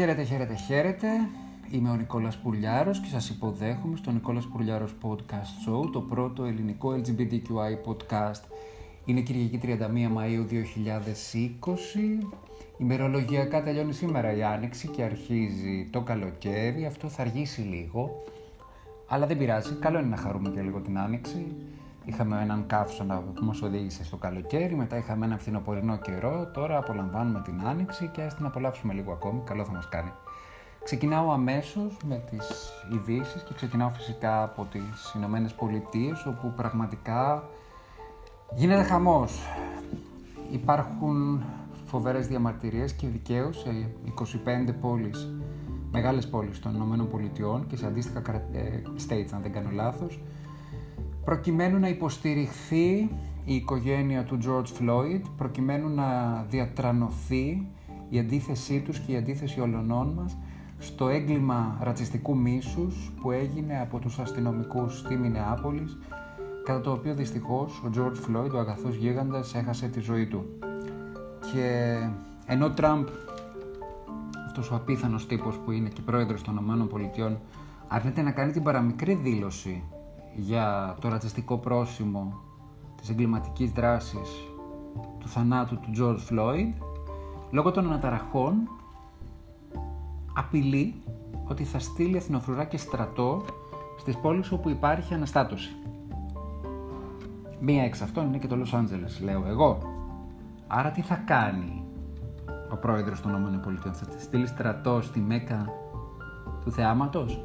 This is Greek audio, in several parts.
Χαίρετε, χαίρετε, χαίρετε. Είμαι ο Νικόλας Πουλιάρος και σας υποδέχομαι στο Νικόλας Πουλιάρος Podcast Show, το πρώτο ελληνικό LGBTQI podcast. Είναι Κυριακή 31 Μαΐου 2020. Ημερολογιακά τελειώνει σήμερα η Άνοιξη και αρχίζει το καλοκαίρι. Αυτό θα αργήσει λίγο, αλλά δεν πειράζει. Καλό είναι να χαρούμε και λίγο την Άνοιξη. Είχαμε έναν καύσωνα που μας οδήγησε στο καλοκαίρι, μετά είχαμε ένα φθινοπορεινό καιρό. Τώρα απολαμβάνουμε την άνοιξη και ας την απολαύσουμε λίγο ακόμη. Καλό θα μας κάνει. Ξεκινάω αμέσως με τις ειδήσεις και ξεκινάω φυσικά από τις Ηνωμένες Πολιτείες, όπου πραγματικά γίνεται χαμός. Υπάρχουν φοβερές διαμαρτυρίες και δικαίως σε 25 πόλεις, μεγάλες πόλεις των Ηνωμένων Πολιτειών και σε αντίστοιχα ε, states αν δεν κάνω λάθος, προκειμένου να υποστηριχθεί η οικογένεια του George Floyd, προκειμένου να διατρανωθεί η αντίθεσή τους και η αντίθεση όλων μας στο έγκλημα ρατσιστικού μίσους που έγινε από τους αστυνομικούς στη Μινεάπολης κατά το οποίο δυστυχώς ο George Floyd, ο αγαθός γίγαντας, έχασε τη ζωή του. Και ενώ ο Τραμπ, αυτός ο απίθανος τύπος που είναι και πρόεδρος των ΗΠΑ, αρνείται να κάνει την παραμικρή δήλωση για το ρατσιστικό πρόσημο της εγκληματικής δράσης του θανάτου του George Floyd, λόγω των αναταραχών απειλεί ότι θα στείλει εθνοφρουρά και στρατό στις πόλεις όπου υπάρχει αναστάτωση. Μία εξ αυτών είναι και το Los Angeles, λέω εγώ. Άρα τι θα κάνει ο πρόεδρος των ΗΠΑ, θα στείλει στρατό στη Μέκα του θεάματος,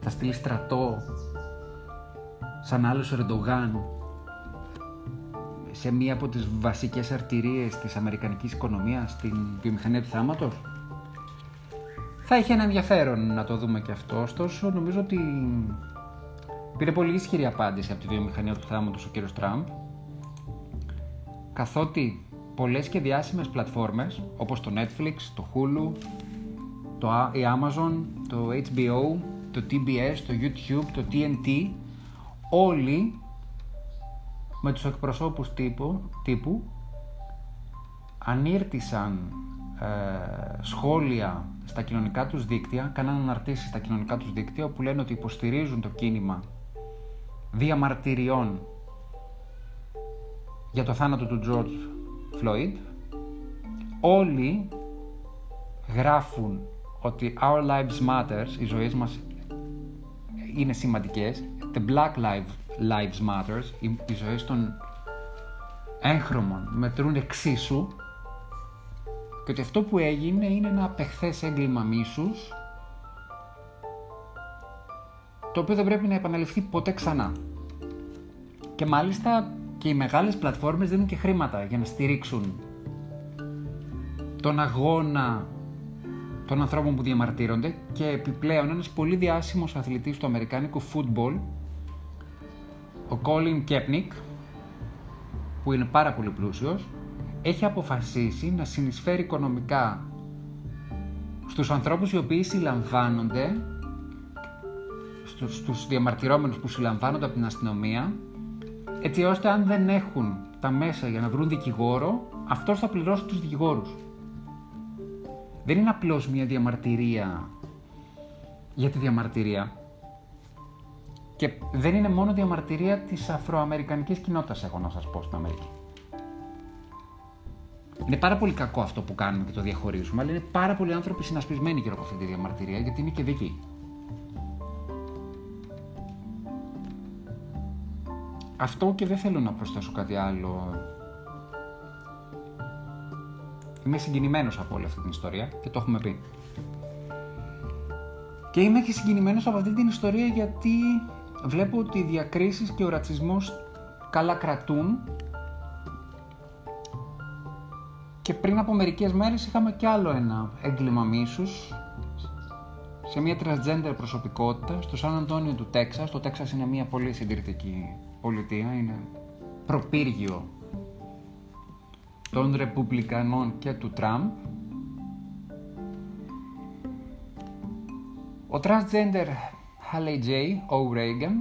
θα στείλει στρατό σαν άλλος ο Ρεντογάν σε μία από τις βασικές αρτηρίες της αμερικανικής οικονομίας, την βιομηχανία του θάματος. Θα είχε ένα ενδιαφέρον να το δούμε και αυτό, ωστόσο νομίζω ότι πήρε πολύ ισχυρή απάντηση από τη βιομηχανία του θάματος ο κύριος Τραμπ, καθότι πολλές και διάσημες πλατφόρμες όπως το Netflix, το Hulu, το, η Amazon, το HBO, το TBS, το YouTube, το TNT όλοι με τους εκπροσώπους τύπου, τύπου ανήρτησαν ε, σχόλια στα κοινωνικά τους δίκτυα, κάναν αναρτήσεις στα κοινωνικά τους δίκτυα όπου λένε ότι υποστηρίζουν το κίνημα διαμαρτυριών για το θάνατο του George Floyd. Όλοι γράφουν ότι our lives matters, οι ζωές μας είναι σημαντικές The Black Lives, Lives Matters, οι, οι ζωές των έγχρωμων μετρούν εξίσου και ότι αυτό που έγινε είναι ένα απεχθές έγκλημα μίσους το οποίο δεν πρέπει να επαναληφθεί ποτέ ξανά. Και μάλιστα και οι μεγάλες πλατφόρμες δίνουν και χρήματα για να στηρίξουν τον αγώνα των ανθρώπων που διαμαρτύρονται και επιπλέον ένας πολύ διάσημος αθλητής του αμερικάνικου football ο Colin Kaepernick, που είναι πάρα πολύ πλούσιος, έχει αποφασίσει να συνεισφέρει οικονομικά στους ανθρώπους οι οποίοι συλλαμβάνονται, στους, στους διαμαρτυρόμενους που συλλαμβάνονται από την αστυνομία, έτσι ώστε αν δεν έχουν τα μέσα για να βρουν δικηγόρο, αυτός θα πληρώσει τους δικηγόρους. Δεν είναι απλώς μια διαμαρτυρία για τη διαμαρτυρία. Και δεν είναι μόνο διαμαρτυρία της αφροαμερικανικής κοινότητας, έχω να σας πω, στην Αμερική. Είναι πάρα πολύ κακό αυτό που κάνουμε και το διαχωρίζουμε, αλλά είναι πάρα πολλοί άνθρωποι συνασπισμένοι γύρω από αυτή τη διαμαρτυρία, γιατί είναι και δίκαιοι. Αυτό και δεν θέλω να προσθέσω κάτι άλλο. Είμαι συγκινημένος από όλη αυτή την ιστορία και το έχουμε πει. Και είμαι και συγκινημένος από αυτή την ιστορία γιατί βλέπω ότι οι διακρίσεις και ο ρατσισμός καλά κρατούν και πριν από μερικές μέρες είχαμε κι άλλο ένα έγκλημα μίσους σε μια transgender προσωπικότητα στο Σαν Αντώνιο του Τέξας. Το Τέξας είναι μια πολύ συντηρητική πολιτεία, είναι προπύργιο των Ρεπουμπλικανών και του Τραμπ. Ο transgender Halley J. O'Regan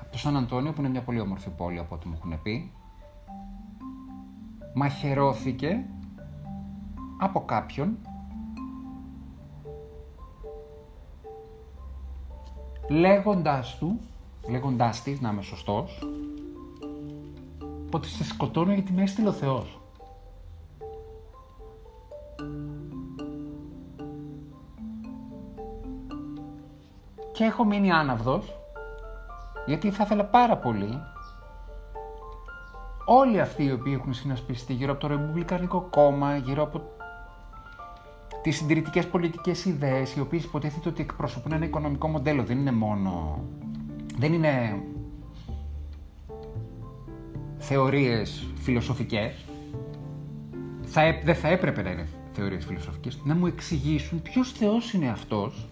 από το Σαν Αντώνιο που είναι μια πολύ όμορφη πόλη από ό,τι μου έχουν πει μαχαιρώθηκε από κάποιον λέγοντάς του, λέγοντάς της να είμαι σωστός, ότι σε σκοτώνω γιατί με έστειλε ο Θεός. Και έχω μείνει άναυδος, γιατί θα ήθελα πάρα πολύ όλοι αυτοί οι οποίοι έχουν συνασπιστεί γύρω από το Ρεπουμπλικανικό κόμμα, γύρω από τις συντηρητικές πολιτικές ιδέες, οι οποίες υποτίθεται ότι εκπροσωπούν ένα οικονομικό μοντέλο, δεν είναι μόνο. δεν είναι θεωρίες φιλοσοφικές, θα, δεν θα έπρεπε να είναι θεωρίες φιλοσοφικές, να μου εξηγήσουν ποιος Θεός είναι αυτός,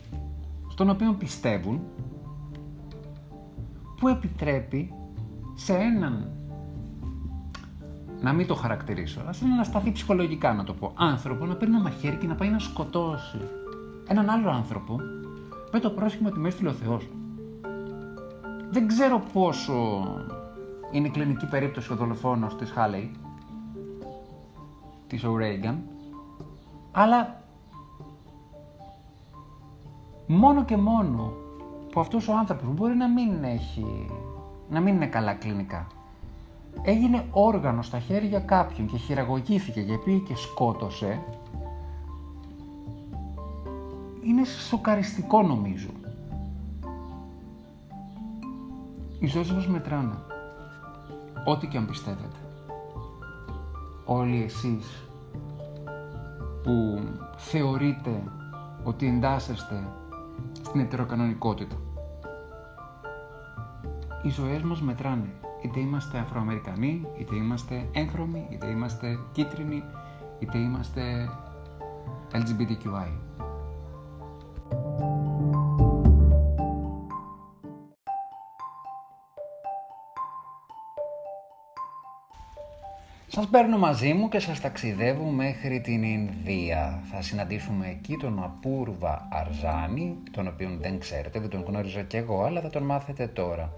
στον οποίο πιστεύουν, που επιτρέπει σε έναν, να μην το χαρακτηρίσω, αλλά σε να σταθεί ψυχολογικά να το πω, άνθρωπο να παίρνει ένα μαχαίρι και να πάει να σκοτώσει έναν άλλο άνθρωπο με το πρόσχημα ότι μες έστειλε ο Θεός. Δεν ξέρω πόσο είναι η κλινική περίπτωση ο δολοφόνος της Χάλεϊ, της O'Regan, αλλά μόνο και μόνο που αυτός ο άνθρωπος μπορεί να μην έχει, να μην είναι καλά κλινικά, έγινε όργανο στα χέρια κάποιον και χειραγωγήθηκε και πήγε και σκότωσε, είναι σοκαριστικό νομίζω. Οι ζωές μας μετράνε. Ό,τι και αν πιστεύετε. Όλοι εσείς που θεωρείτε ότι εντάσσεστε στην ετεροκανονικότητα. Οι ζωές μας μετράνε. Είτε είμαστε Αφροαμερικανοί, είτε είμαστε έγχρωμοι, είτε είμαστε κίτρινοι, είτε είμαστε LGBTQI. Σας παίρνω μαζί μου και σας ταξιδεύω μέχρι την Ινδία. Θα συναντήσουμε εκεί τον Απούρβα Αρζάνη, τον οποίο δεν ξέρετε, δεν τον γνώριζα κι εγώ, αλλά θα τον μάθετε τώρα.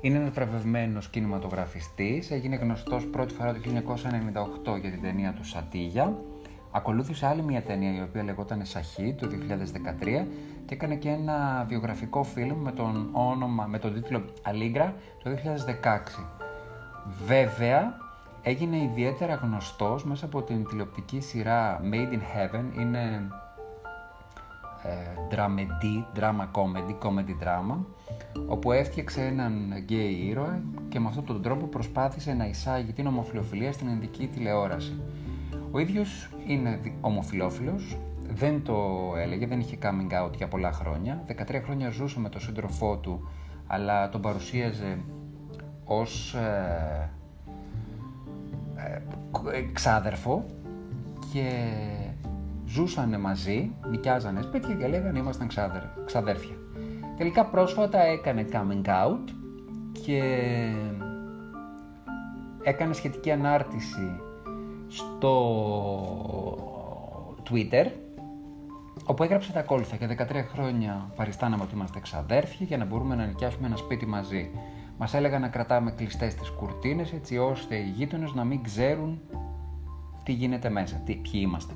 Είναι ένας βραβευμένος κινηματογραφιστής, έγινε γνωστός πρώτη φορά το 1998 για την ταινία του Σατίγια. Ακολούθησε άλλη μια ταινία η οποία λεγόταν Σαχή το 2013 και έκανε και ένα βιογραφικό φιλμ με τον, όνομα, με τον τίτλο Αλίγκρα το 2016. Βέβαια, έγινε ιδιαίτερα γνωστός μέσα από την τηλεοπτική σειρά Made in Heaven, είναι ε, dramedy, drama comedy, comedy drama, όπου έφτιαξε έναν γκέι ήρωα και με αυτόν τον τρόπο προσπάθησε να εισάγει την ομοφιλοφιλία στην ειδική τηλεόραση. Ο ίδιος είναι ομοφιλόφιλος, δεν το έλεγε, δεν είχε coming out για πολλά χρόνια. 13 χρόνια ζούσε με τον σύντροφό του, αλλά τον παρουσίαζε ως ε, ξάδερφο και ζούσαν μαζί, νοικιάζανε σπίτια και λέγανε ήμασταν ξαδέρφια. Τελικά πρόσφατα έκανε coming out και έκανε σχετική ανάρτηση στο Twitter όπου έγραψε τα ακόλουθα και 13 χρόνια παριστάναμε ότι είμαστε ξαδέρφια για να μπορούμε να νοικιάσουμε ένα σπίτι μαζί. Μας έλεγαν να κρατάμε κλειστές τις κουρτίνες έτσι ώστε οι γείτονες να μην ξέρουν τι γίνεται μέσα, τι, ποιοι είμαστε.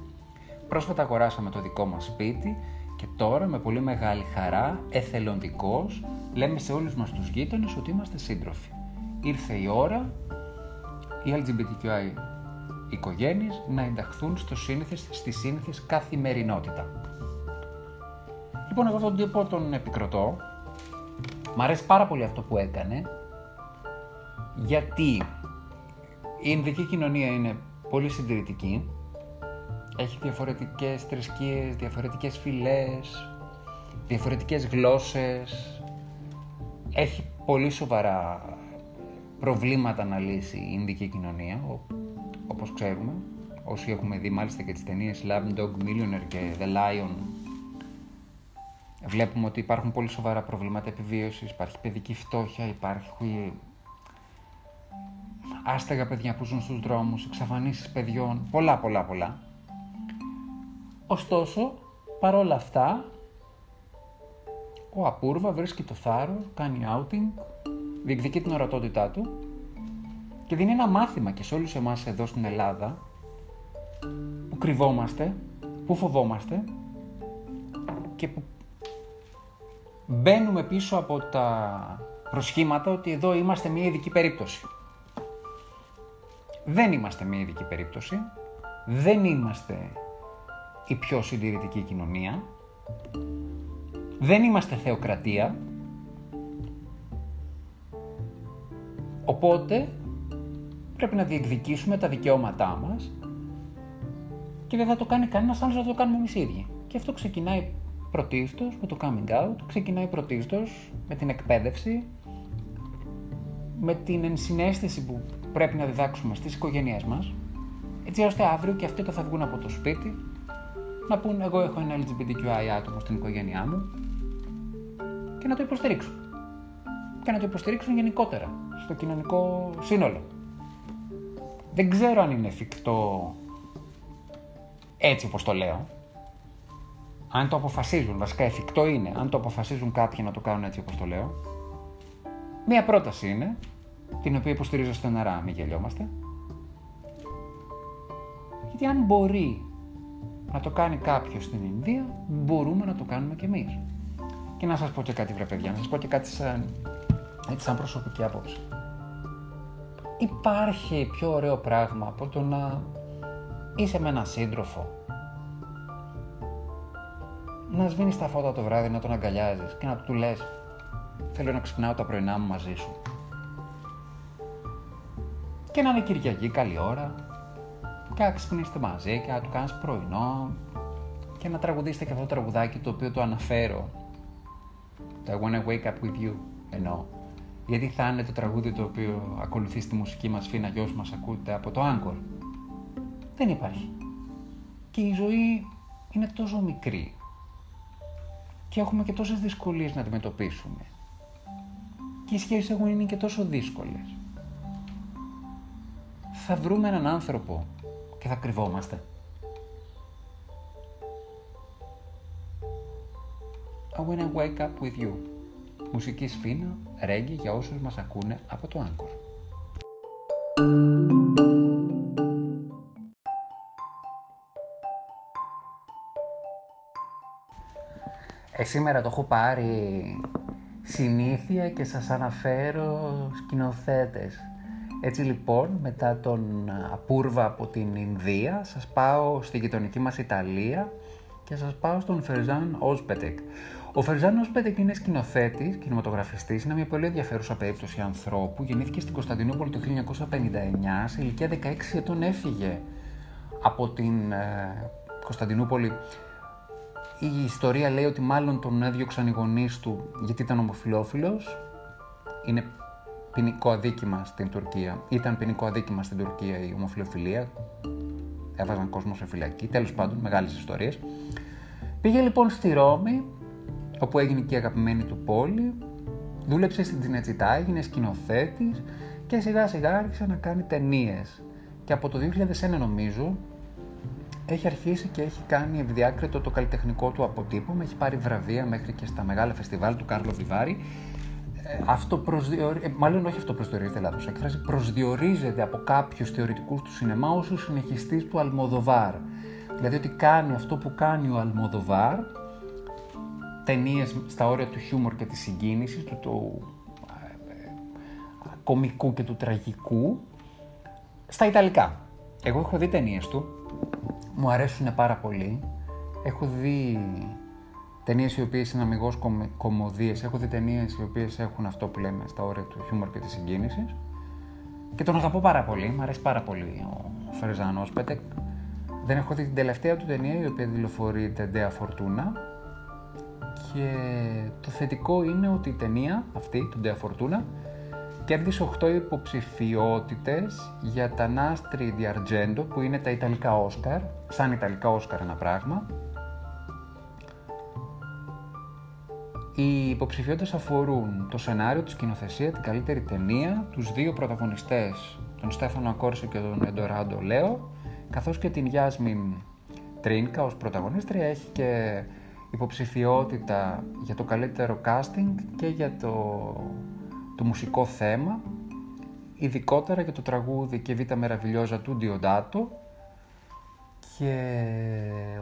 Πρόσφατα αγοράσαμε το δικό μας σπίτι και τώρα με πολύ μεγάλη χαρά, εθελοντικός, λέμε σε όλους μας τους γείτονες ότι είμαστε σύντροφοι. Ήρθε η ώρα οι LGBTQI οικογένειες να ενταχθούν στο σύνηθες, στη σύνηθες καθημερινότητα. Λοιπόν, εγώ αυτόν τον τύπο τον επικροτώ. Μ' αρέσει πάρα πολύ αυτό που έκανε, γιατί η Ινδική κοινωνία είναι πολύ συντηρητική. Έχει διαφορετικές θρησκείες, διαφορετικές φυλές, διαφορετικές γλώσσες. Έχει πολύ σοβαρά προβλήματα να λύσει η Ινδική κοινωνία, όπως ξέρουμε. Όσοι έχουμε δει μάλιστα και τις ταινίες Dog Millionaire και The Lion, βλέπουμε ότι υπάρχουν πολύ σοβαρά προβλήματα επιβίωσης, υπάρχει παιδική φτώχεια, υπάρχει άστεγα παιδιά που ζουν στους δρόμους, εξαφανίσεις παιδιών, πολλά πολλά πολλά. Ωστόσο, παρόλα αυτά, ο Απούρβα βρίσκει το θάρρος, κάνει outing, διεκδικεί την ορατότητά του και δίνει ένα μάθημα και σε όλους εμάς εδώ στην Ελλάδα που κρυβόμαστε, που φοβόμαστε και που μπαίνουμε πίσω από τα προσχήματα ότι εδώ είμαστε μια ειδική περίπτωση. Δεν είμαστε μια ειδική περίπτωση. Δεν είμαστε η πιο συντηρητική κοινωνία. Δεν είμαστε θεοκρατία. Οπότε πρέπει να διεκδικήσουμε τα δικαιώματά μας και δεν θα το κάνει κανένας άλλος, θα το κάνουμε εμείς οι ίδιοι. Και αυτό ξεκινάει πρωτίστως με το coming out, ξεκινάει πρωτίστως με την εκπαίδευση, με την ενσυναίσθηση που πρέπει να διδάξουμε στις οικογένειές μας, έτσι ώστε αύριο και αυτοί θα βγουν από το σπίτι να πούν εγώ έχω ένα LGBTQI άτομο στην οικογένειά μου και να το υποστηρίξουν. Και να το υποστηρίξουν γενικότερα, στο κοινωνικό σύνολο. Δεν ξέρω αν είναι εφικτό έτσι όπως το λέω. Αν το αποφασίζουν, βασικά εφικτό είναι, αν το αποφασίζουν κάποιοι να το κάνουν έτσι όπως το λέω. Μία πρόταση είναι, την οποία υποστηρίζω στεναρά, μην γελιόμαστε. Γιατί αν μπορεί να το κάνει κάποιος στην Ινδία, μπορούμε να το κάνουμε κι εμείς. Και να σας πω και κάτι βρε παιδιά, να σας πω και κάτι σαν, έτσι σαν προσωπική άποψη. Υπάρχει πιο ωραίο πράγμα από το να είσαι με έναν σύντροφο. Να σβήνεις τα φώτα το βράδυ, να τον αγκαλιάζεις και να του λες θέλω να ξυπνάω τα πρωινά μου μαζί σου. Και να είναι Κυριακή, καλή ώρα, και να ξυπνήσετε μαζί και να του κάνεις πρωινό και να τραγουδήσετε και αυτό το τραγουδάκι το οποίο το αναφέρω. Το I wanna wake up with you εννοώ. Γιατί θα είναι το τραγούδι το οποίο ακολουθεί στη μουσική μας φίνα γιος μας ακούτε από το Anchor. Δεν υπάρχει. Και η ζωή είναι τόσο μικρή. Και έχουμε και τόσες δυσκολίες να αντιμετωπίσουμε. Και οι σχέσεις έχουν είναι και τόσο δύσκολες. Θα βρούμε έναν άνθρωπο και θα κρυβόμαστε. I wanna wake up with you. Μουσική σφίνα, ρέγγι για όσους μας ακούνε από το Anchor. Σήμερα το έχω πάρει συνήθεια και σας αναφέρω σκηνοθέτες. Έτσι λοιπόν, μετά τον Απούρβα από την Ινδία, σας πάω στη γειτονική μας Ιταλία και σας πάω στον Φερζάν Όσπετεκ. Ο Φερζάν Όσπετεκ είναι σκηνοθέτης, κινηματογραφιστής, είναι μια πολύ ενδιαφέρουσα περίπτωση ανθρώπου. Γεννήθηκε στην Κωνσταντινούπολη το 1959, σε ηλικία 16 ετών έφυγε από την ε, Κωνσταντινούπολη η ιστορία λέει ότι μάλλον τον έδιωξαν οι γονείς του γιατί ήταν ομοφιλόφιλος. Είναι ποινικό αδίκημα στην Τουρκία. Ήταν ποινικό αδίκημα στην Τουρκία η ομοφιλοφιλία. Έβαζαν κόσμο σε φυλακή. Τέλος πάντων, μεγάλες ιστορίες. Πήγε λοιπόν στη Ρώμη, όπου έγινε και η αγαπημένη του πόλη. Δούλεψε στην Τζινετσιτά, έγινε σκηνοθέτης και σιγά σιγά άρχισε να κάνει ταινίες. Και από το 2001 νομίζω έχει αρχίσει και έχει κάνει ευδιάκριτο το καλλιτεχνικό του αποτύπωμα, έχει πάρει βραβεία μέχρι και στα μεγάλα φεστιβάλ του Κάρλο Βιβάρη. Ε, αυτό προσδιορίζεται, μάλλον όχι αυτό προσδιορίζεται λάθος, έκφραση προσδιορίζεται από κάποιους θεωρητικούς του σινεμά ως ο συνεχιστής του Αλμοδοβάρ. Δηλαδή ότι κάνει αυτό που κάνει ο Αλμοδοβάρ, ταινίες στα όρια του χιούμορ και της συγκίνησης, του, του ε, κομικού και του τραγικού, στα Ιταλικά. Εγώ έχω δει ταινίες του μου αρέσουν πάρα πολύ. Έχω δει ταινίες οι οποίες είναι αμυγός κομμωδίες. Έχω δει ταινίες οι οποίες έχουν αυτό που λέμε στα όρια του χιούμορ και της συγκίνησης. Και τον αγαπώ πάρα πολύ. Μου αρέσει πάρα πολύ ο Φερζάνος Πέτεκ. Δεν έχω δει την τελευταία του ταινία η οποία δηλοφορεί Τεντέα Φορτούνα. Και το θετικό είναι ότι η ταινία αυτή, του Ντέα Φορτούνα, κέρδισε 8 υποψηφιότητες για τα Nastri di Argento που είναι τα Ιταλικά Όσκαρ, σαν Ιταλικά Όσκαρ ένα πράγμα. Οι υποψηφιότητες αφορούν το σενάριο, τη σκηνοθεσία, την καλύτερη ταινία, τους δύο πρωταγωνιστές, τον Στέφανο Ακόρσο και τον Εντοράντο Λέο, καθώς και την Γιάσμιν Τρίνκα ως πρωταγωνίστρια έχει και υποψηφιότητα για το καλύτερο casting και για το το μουσικό θέμα, ειδικότερα για το τραγούδι και β' μεραβιλιόζα του Διοντάτο Και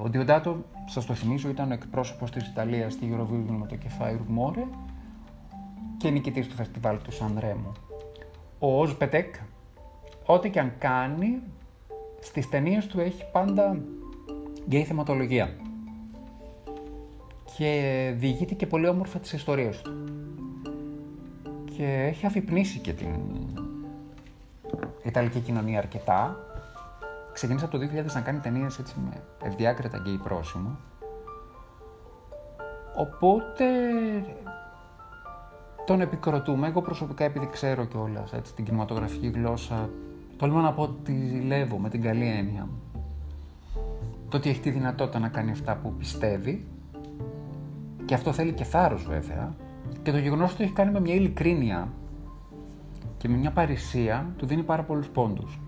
ο Διοντάτο, σας το θυμίζω, ήταν ο εκπρόσωπος της Ιταλίας στη Eurovision με το κεφάι Ρουμόρε και νικητής του φεστιβάλ του Σαν Ρέμο. Ο Οζπετέκ, ό,τι και αν κάνει, στις ταινίες του έχει πάντα γκέι θεματολογία. Και διηγείται και πολύ όμορφα τις ιστορίες του. Και έχει αφυπνίσει και την Ιταλική κοινωνία αρκετά. Ξεκίνησε από το 2000 να κάνει ταινίες έτσι με ευδιάκριτα γκέι πρόσημο. Οπότε τον επικροτούμε. Εγώ προσωπικά επειδή ξέρω κιόλας την κινηματογραφική γλώσσα, τολμώ να πω ότι ζηλεύω με την καλή έννοια. Το ότι έχει τη δυνατότητα να κάνει αυτά που πιστεύει και αυτό θέλει και θάρρος βέβαια και το γεγονός ότι το έχει κάνει με μια ειλικρίνεια και με μια παρησία του δίνει πάρα πολλούς πόντους.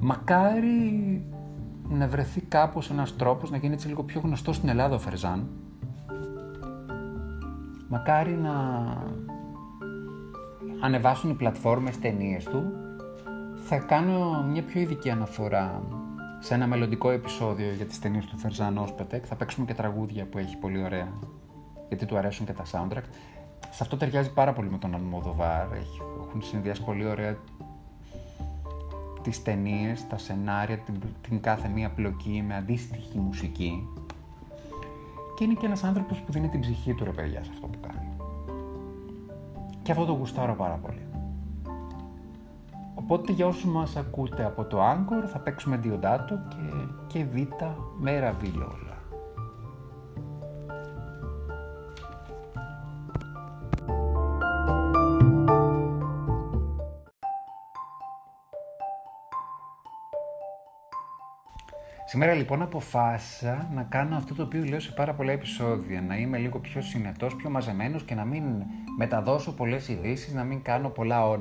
Μακάρι να βρεθεί κάπως ένας τρόπος να γίνει έτσι λίγο πιο γνωστός στην Ελλάδα ο Φερζάν. Μακάρι να ανεβάσουν οι πλατφόρμες ταινίες του. Θα κάνω μια πιο ειδική αναφορά σε ένα μελλοντικό επεισόδιο για τις ταινίες του Φερζάν Όσπετεκ. Θα παίξουμε και τραγούδια που έχει πολύ ωραία, γιατί του αρέσουν και τα soundtrack. Σε αυτό ταιριάζει πάρα πολύ με τον Αλμοδοβάρ. Έχουν συνδυάσει πολύ ωραία τις ταινίες, τα σενάρια, την, την κάθε μία πλοκή με αντίστοιχη μουσική. Και είναι και ένας άνθρωπος που δίνει την ψυχή του ρε παιδιά σε αυτό που κάνει. Και αυτό το γουστάρω πάρα πολύ. Οπότε για όσους μας ακούτε από το Anchor θα παίξουμε Διοντάτο και, και Β μέρα Βίλο. Σήμερα λοιπόν αποφάσισα να κάνω αυτό το οποίο λέω σε πάρα πολλά επεισόδια, να είμαι λίγο πιο συνετός, πιο μαζεμένος και να μην μεταδώσω πολλές ειδήσεις, να μην κάνω πολλά on.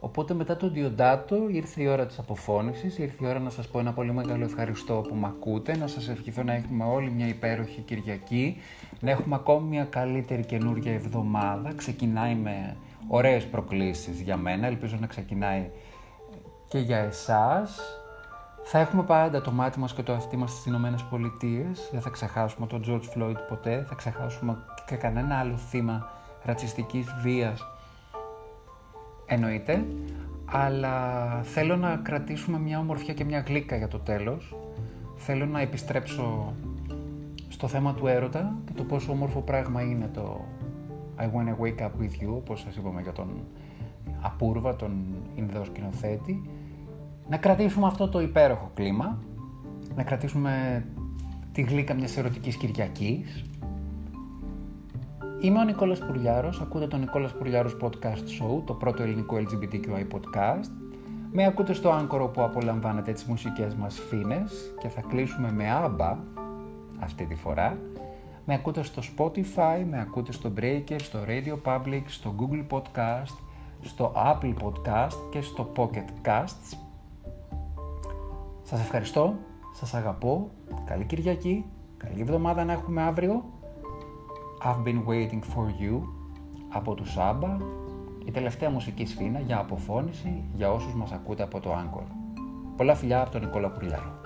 Οπότε μετά τον Διοντάτο ήρθε η ώρα της αποφώνησης, ήρθε η ώρα να σας πω ένα πολύ μεγάλο ευχαριστώ που με ακούτε, να σας ευχηθώ να έχουμε όλοι μια υπέροχη Κυριακή, να έχουμε ακόμη μια καλύτερη καινούργια εβδομάδα, ξεκινάει με ωραίες προκλήσεις για μένα, ελπίζω να ξεκινάει και για εσάς. Θα έχουμε πάντα το μάτι μας και το αυτί μας στις Ηνωμένες Πολιτείες. Δεν θα ξεχάσουμε τον George Floyd ποτέ. Θα ξεχάσουμε και κανένα άλλο θύμα ρατσιστικής βίας. Εννοείται. Αλλά θέλω να κρατήσουμε μια ομορφιά και μια γλύκα για το τέλος. Θέλω να επιστρέψω στο θέμα του έρωτα και το πόσο όμορφο πράγμα είναι το I wanna wake up with you, όπως σας είπαμε για τον Απούρβα, τον Ινδό σκηνοθέτη να κρατήσουμε αυτό το υπέροχο κλίμα, να κρατήσουμε τη γλύκα μιας ερωτικής Κυριακής. Είμαι ο Νικόλας Πουρλιάρος, ακούτε το Νικόλας Πουρλιάρος Podcast Show, το πρώτο ελληνικό LGBTQI podcast. Με ακούτε στο Anchor που απολαμβάνετε τις μουσικές μας φίνες και θα κλείσουμε με άμπα αυτή τη φορά. Με ακούτε στο Spotify, με ακούτε στο Breaker, στο Radio Public, στο Google Podcast, στο Apple Podcast και στο Pocket Casts. Σας ευχαριστώ, σας αγαπώ, καλή Κυριακή, καλή εβδομάδα να έχουμε αύριο. I've been waiting for you από του Σάμπα, η τελευταία μουσική σφήνα για αποφώνηση για όσους μας ακούτε από το Anchor. Πολλά φιλιά από τον Νικόλα Πουρλιάρο.